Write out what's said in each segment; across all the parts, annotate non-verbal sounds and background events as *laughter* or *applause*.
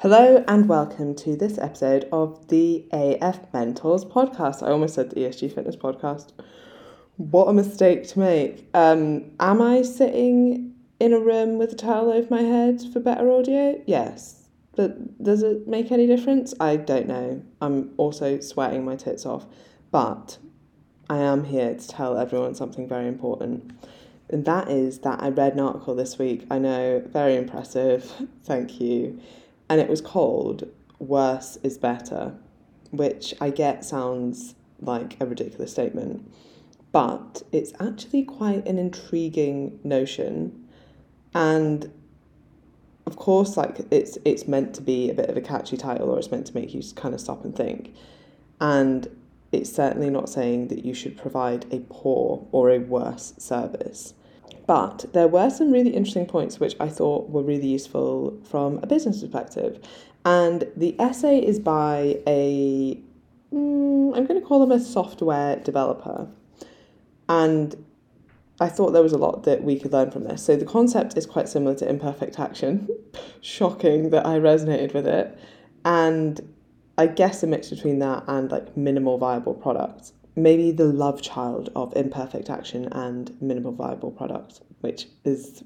Hello and welcome to this episode of the AF Mentors podcast. I almost said the ESG Fitness podcast. What a mistake to make. Um, am I sitting in a room with a towel over my head for better audio? Yes. But does it make any difference? I don't know. I'm also sweating my tits off. But I am here to tell everyone something very important. And that is that I read an article this week. I know, very impressive. Thank you and it was called Worse is Better, which I get sounds like a ridiculous statement, but it's actually quite an intriguing notion. And of course, like it's it's meant to be a bit of a catchy title, or it's meant to make you kind of stop and think. And it's certainly not saying that you should provide a poor or a worse service. But there were some really interesting points which I thought were really useful from a business perspective. And the essay is by a, am mm, going to call them a software developer. And I thought there was a lot that we could learn from this. So the concept is quite similar to imperfect action. *laughs* Shocking that I resonated with it. And I guess a mix between that and like minimal viable products maybe the love child of imperfect action and minimal viable product, which is,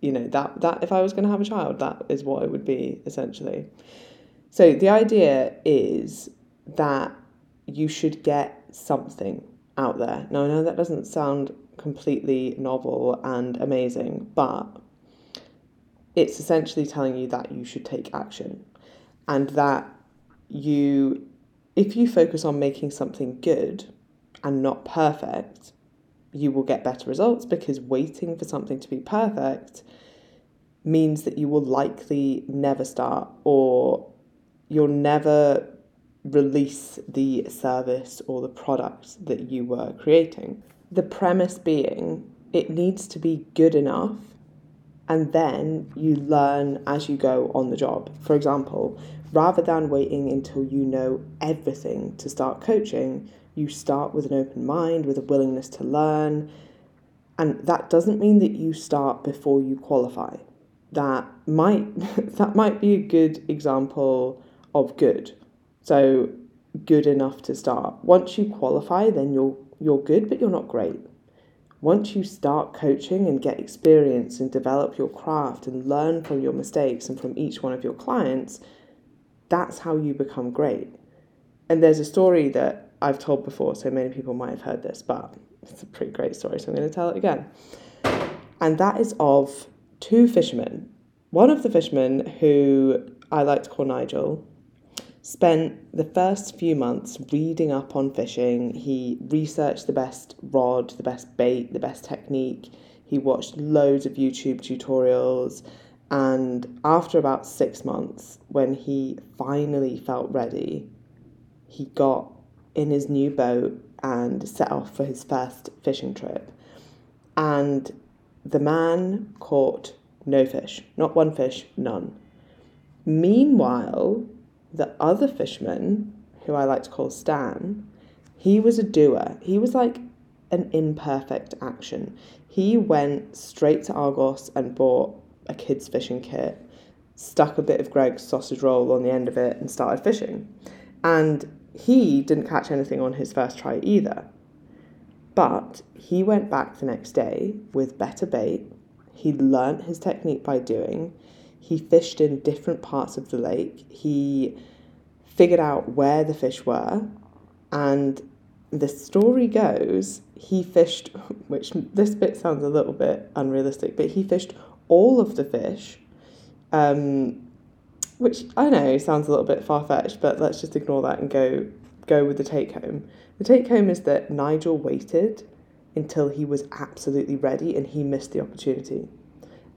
you know, that that if I was going to have a child, that is what it would be essentially. So the idea is that you should get something out there. Now I know that doesn't sound completely novel and amazing, but it's essentially telling you that you should take action and that you if you focus on making something good and not perfect, you will get better results because waiting for something to be perfect means that you will likely never start or you'll never release the service or the product that you were creating. The premise being it needs to be good enough and then you learn as you go on the job. For example, rather than waiting until you know everything to start coaching, you start with an open mind, with a willingness to learn. And that doesn't mean that you start before you qualify. That might *laughs* that might be a good example of good. So good enough to start. Once you qualify, then you're you're good, but you're not great. Once you start coaching and get experience and develop your craft and learn from your mistakes and from each one of your clients, that's how you become great. And there's a story that I've told before, so many people might have heard this, but it's a pretty great story, so I'm going to tell it again. And that is of two fishermen. One of the fishermen, who I like to call Nigel, spent the first few months reading up on fishing. He researched the best rod, the best bait, the best technique. He watched loads of YouTube tutorials. And after about six months, when he finally felt ready, he got in his new boat and set off for his first fishing trip. And the man caught no fish, not one fish, none. Meanwhile, the other fisherman, who I like to call Stan, he was a doer. He was like an imperfect action. He went straight to Argos and bought a kid's fishing kit, stuck a bit of Greggs sausage roll on the end of it, and started fishing. And he didn't catch anything on his first try either. But he went back the next day with better bait. He learnt his technique by doing. He fished in different parts of the lake. He figured out where the fish were. And the story goes he fished, which this bit sounds a little bit unrealistic, but he fished all of the fish um, which I know sounds a little bit far fetched, but let's just ignore that and go go with the take home. The take home is that Nigel waited until he was absolutely ready and he missed the opportunity.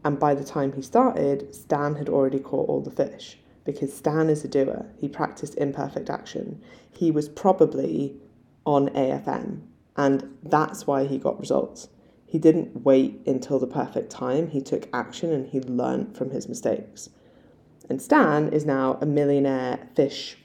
And by the time he started, Stan had already caught all the fish because Stan is a doer. He practiced imperfect action. He was probably on AFM, and that's why he got results. He didn't wait until the perfect time, he took action and he learned from his mistakes. And Stan is now a millionaire fish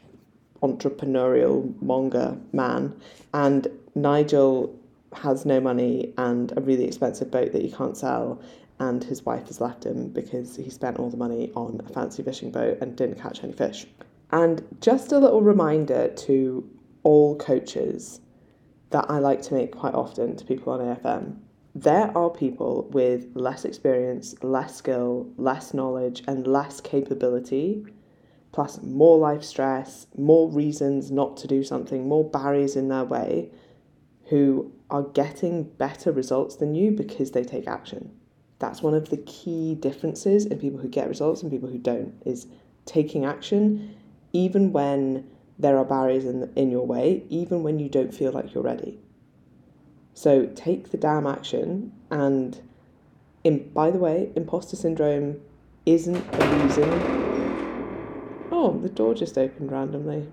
entrepreneurial monger man. And Nigel has no money and a really expensive boat that he can't sell. and his wife has left him because he spent all the money on a fancy fishing boat and didn't catch any fish. And just a little reminder to all coaches that I like to make quite often to people on AFM. There are people with less experience, less skill, less knowledge, and less capability, plus more life stress, more reasons not to do something, more barriers in their way, who are getting better results than you because they take action. That's one of the key differences in people who get results and people who don't is taking action even when there are barriers in, in your way, even when you don't feel like you're ready. So take the damn action. And in, by the way, imposter syndrome isn't a reason. Oh, the door just opened randomly.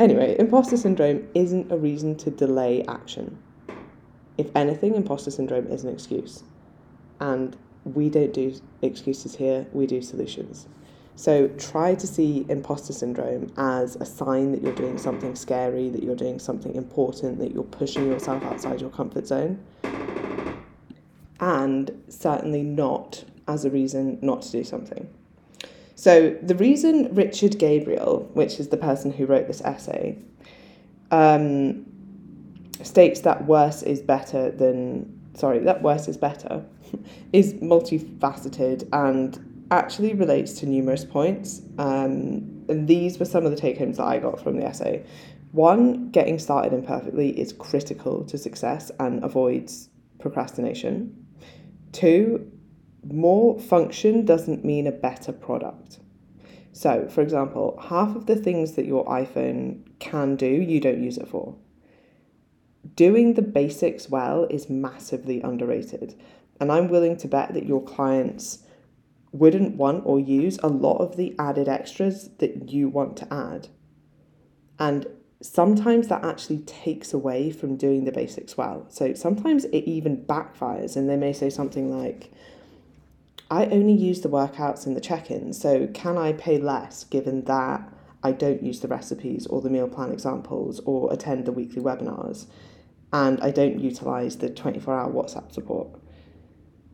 Anyway, imposter syndrome isn't a reason to delay action. If anything, imposter syndrome is an excuse. And we don't do excuses here, we do solutions. So try to see imposter syndrome as a sign that you're doing something scary, that you're doing something important, that you're pushing yourself outside your comfort zone. And certainly not as a reason not to do something. So, the reason Richard Gabriel, which is the person who wrote this essay, um, states that worse is better than, sorry, that worse is better, *laughs* is multifaceted and actually relates to numerous points. Um, and these were some of the take homes that I got from the essay. One, getting started imperfectly is critical to success and avoids procrastination. Two, more function doesn't mean a better product. So, for example, half of the things that your iPhone can do, you don't use it for. Doing the basics well is massively underrated. And I'm willing to bet that your clients wouldn't want or use a lot of the added extras that you want to add. And sometimes that actually takes away from doing the basics well. So sometimes it even backfires, and they may say something like, I only use the workouts in the check in, so can I pay less given that I don't use the recipes or the meal plan examples or attend the weekly webinars and I don't utilize the 24 hour WhatsApp support?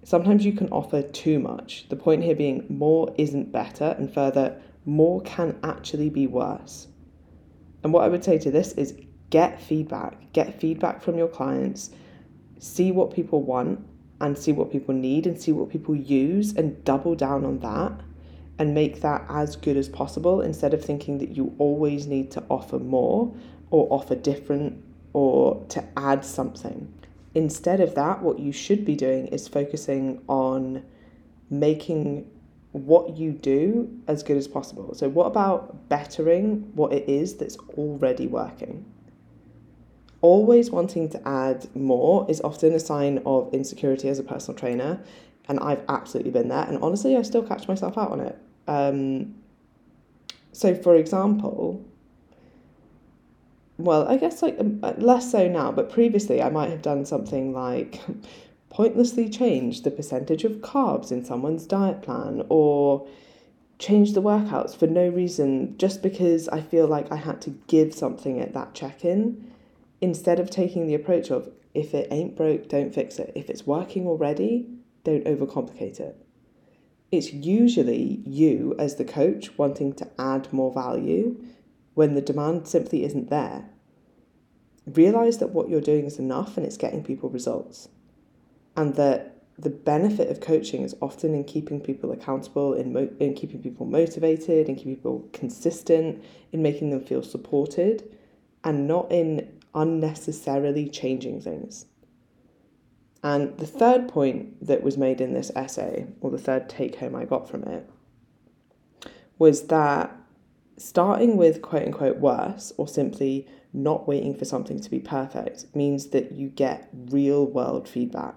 Sometimes you can offer too much. The point here being more isn't better, and further, more can actually be worse. And what I would say to this is get feedback. Get feedback from your clients. See what people want and see what people need and see what people use and double down on that and make that as good as possible instead of thinking that you always need to offer more or offer different or to add something. Instead of that, what you should be doing is focusing on making what you do as good as possible. So, what about bettering what it is that's already working? Always wanting to add more is often a sign of insecurity as a personal trainer, and I've absolutely been there. And honestly, I still catch myself out on it. Um, so, for example, well, I guess like um, uh, less so now, but previously I might have done something like pointlessly change the percentage of carbs in someone's diet plan or change the workouts for no reason just because I feel like I had to give something at that check in instead of taking the approach of if it ain't broke, don't fix it. If it's working already, don't overcomplicate it. It's usually you as the coach wanting to add more value when the demand simply isn't there. Realize that what you're doing is enough and it's getting people results. And that the benefit of coaching is often in keeping people accountable, in, mo- in keeping people motivated, in keeping people consistent, in making them feel supported, and not in unnecessarily changing things. And the third point that was made in this essay, or the third take home I got from it, was that starting with quote unquote worse or simply not waiting for something to be perfect means that you get real world feedback.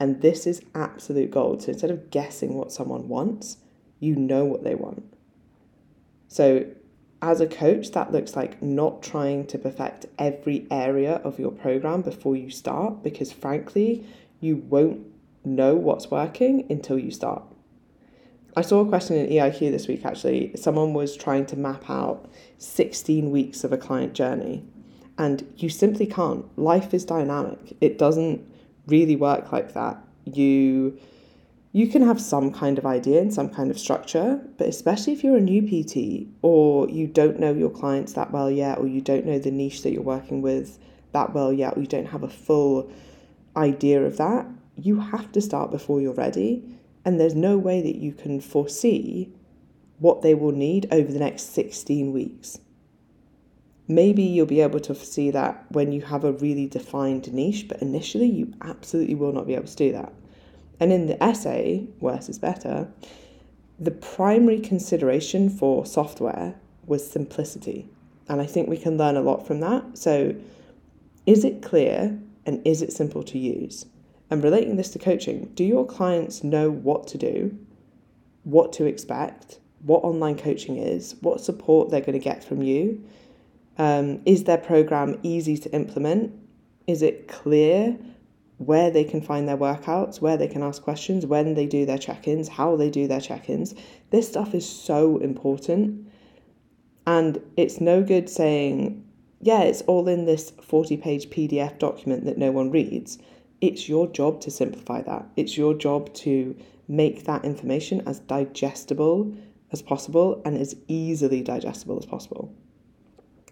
And this is absolute gold. So instead of guessing what someone wants, you know what they want. So, as a coach, that looks like not trying to perfect every area of your program before you start, because frankly, you won't know what's working until you start. I saw a question in EIQ this week actually. Someone was trying to map out 16 weeks of a client journey, and you simply can't. Life is dynamic, it doesn't really work like that. You you can have some kind of idea and some kind of structure, but especially if you're a new PT or you don't know your clients that well yet, or you don't know the niche that you're working with that well yet, or you don't have a full idea of that, you have to start before you're ready. And there's no way that you can foresee what they will need over the next 16 weeks. Maybe you'll be able to see that when you have a really defined niche, but initially you absolutely will not be able to do that. And in the essay, Worse is Better, the primary consideration for software was simplicity. And I think we can learn a lot from that. So, is it clear and is it simple to use? And relating this to coaching, do your clients know what to do, what to expect, what online coaching is, what support they're going to get from you? Um, is their program easy to implement? Is it clear where they can find their workouts, where they can ask questions, when they do their check ins, how they do their check ins? This stuff is so important. And it's no good saying, yeah, it's all in this 40 page PDF document that no one reads. It's your job to simplify that. It's your job to make that information as digestible as possible and as easily digestible as possible.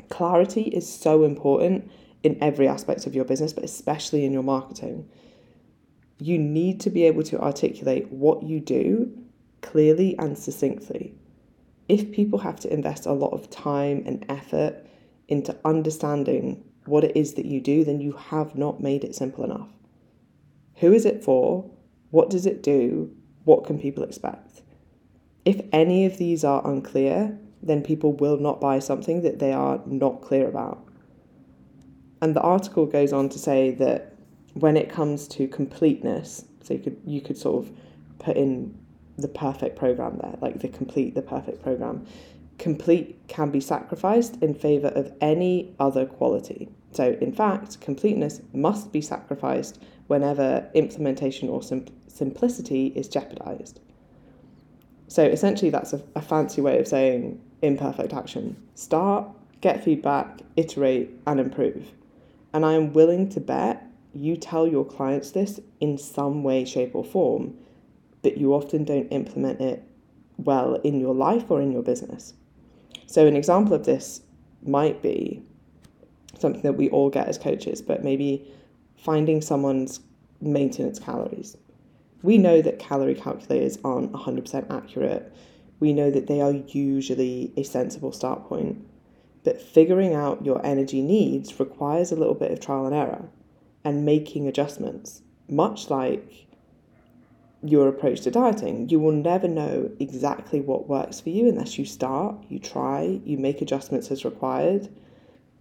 Clarity is so important in every aspect of your business, but especially in your marketing. You need to be able to articulate what you do clearly and succinctly. If people have to invest a lot of time and effort into understanding what it is that you do, then you have not made it simple enough. Who is it for? What does it do? What can people expect? If any of these are unclear, then people will not buy something that they are not clear about. And the article goes on to say that when it comes to completeness, so you could you could sort of put in the perfect program there, like the complete the perfect program. Complete can be sacrificed in favor of any other quality. So, in fact, completeness must be sacrificed whenever implementation or sim- simplicity is jeopardized. So, essentially, that's a, a fancy way of saying imperfect action. Start, get feedback, iterate, and improve. And I am willing to bet you tell your clients this in some way, shape, or form, but you often don't implement it well in your life or in your business. So, an example of this might be something that we all get as coaches, but maybe finding someone's maintenance calories. We know that calorie calculators aren't 100% accurate. We know that they are usually a sensible start point. But figuring out your energy needs requires a little bit of trial and error and making adjustments, much like your approach to dieting. You will never know exactly what works for you unless you start, you try, you make adjustments as required.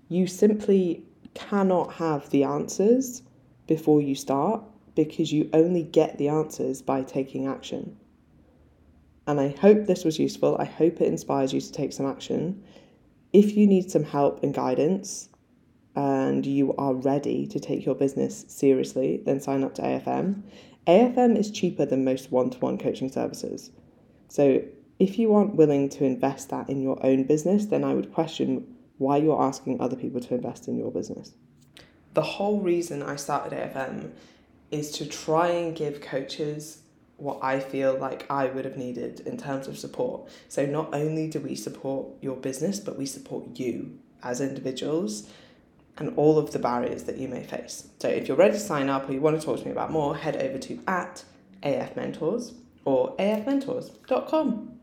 You simply cannot have the answers before you start because you only get the answers by taking action. And I hope this was useful. I hope it inspires you to take some action. If you need some help and guidance and you are ready to take your business seriously, then sign up to AFM. AFM is cheaper than most one to one coaching services. So if you aren't willing to invest that in your own business, then I would question why you're asking other people to invest in your business. The whole reason I started AFM is to try and give coaches what I feel like I would have needed in terms of support. So, not only do we support your business, but we support you as individuals and all of the barriers that you may face. So, if you're ready to sign up or you want to talk to me about more, head over to at AF Mentors or afmentors.com.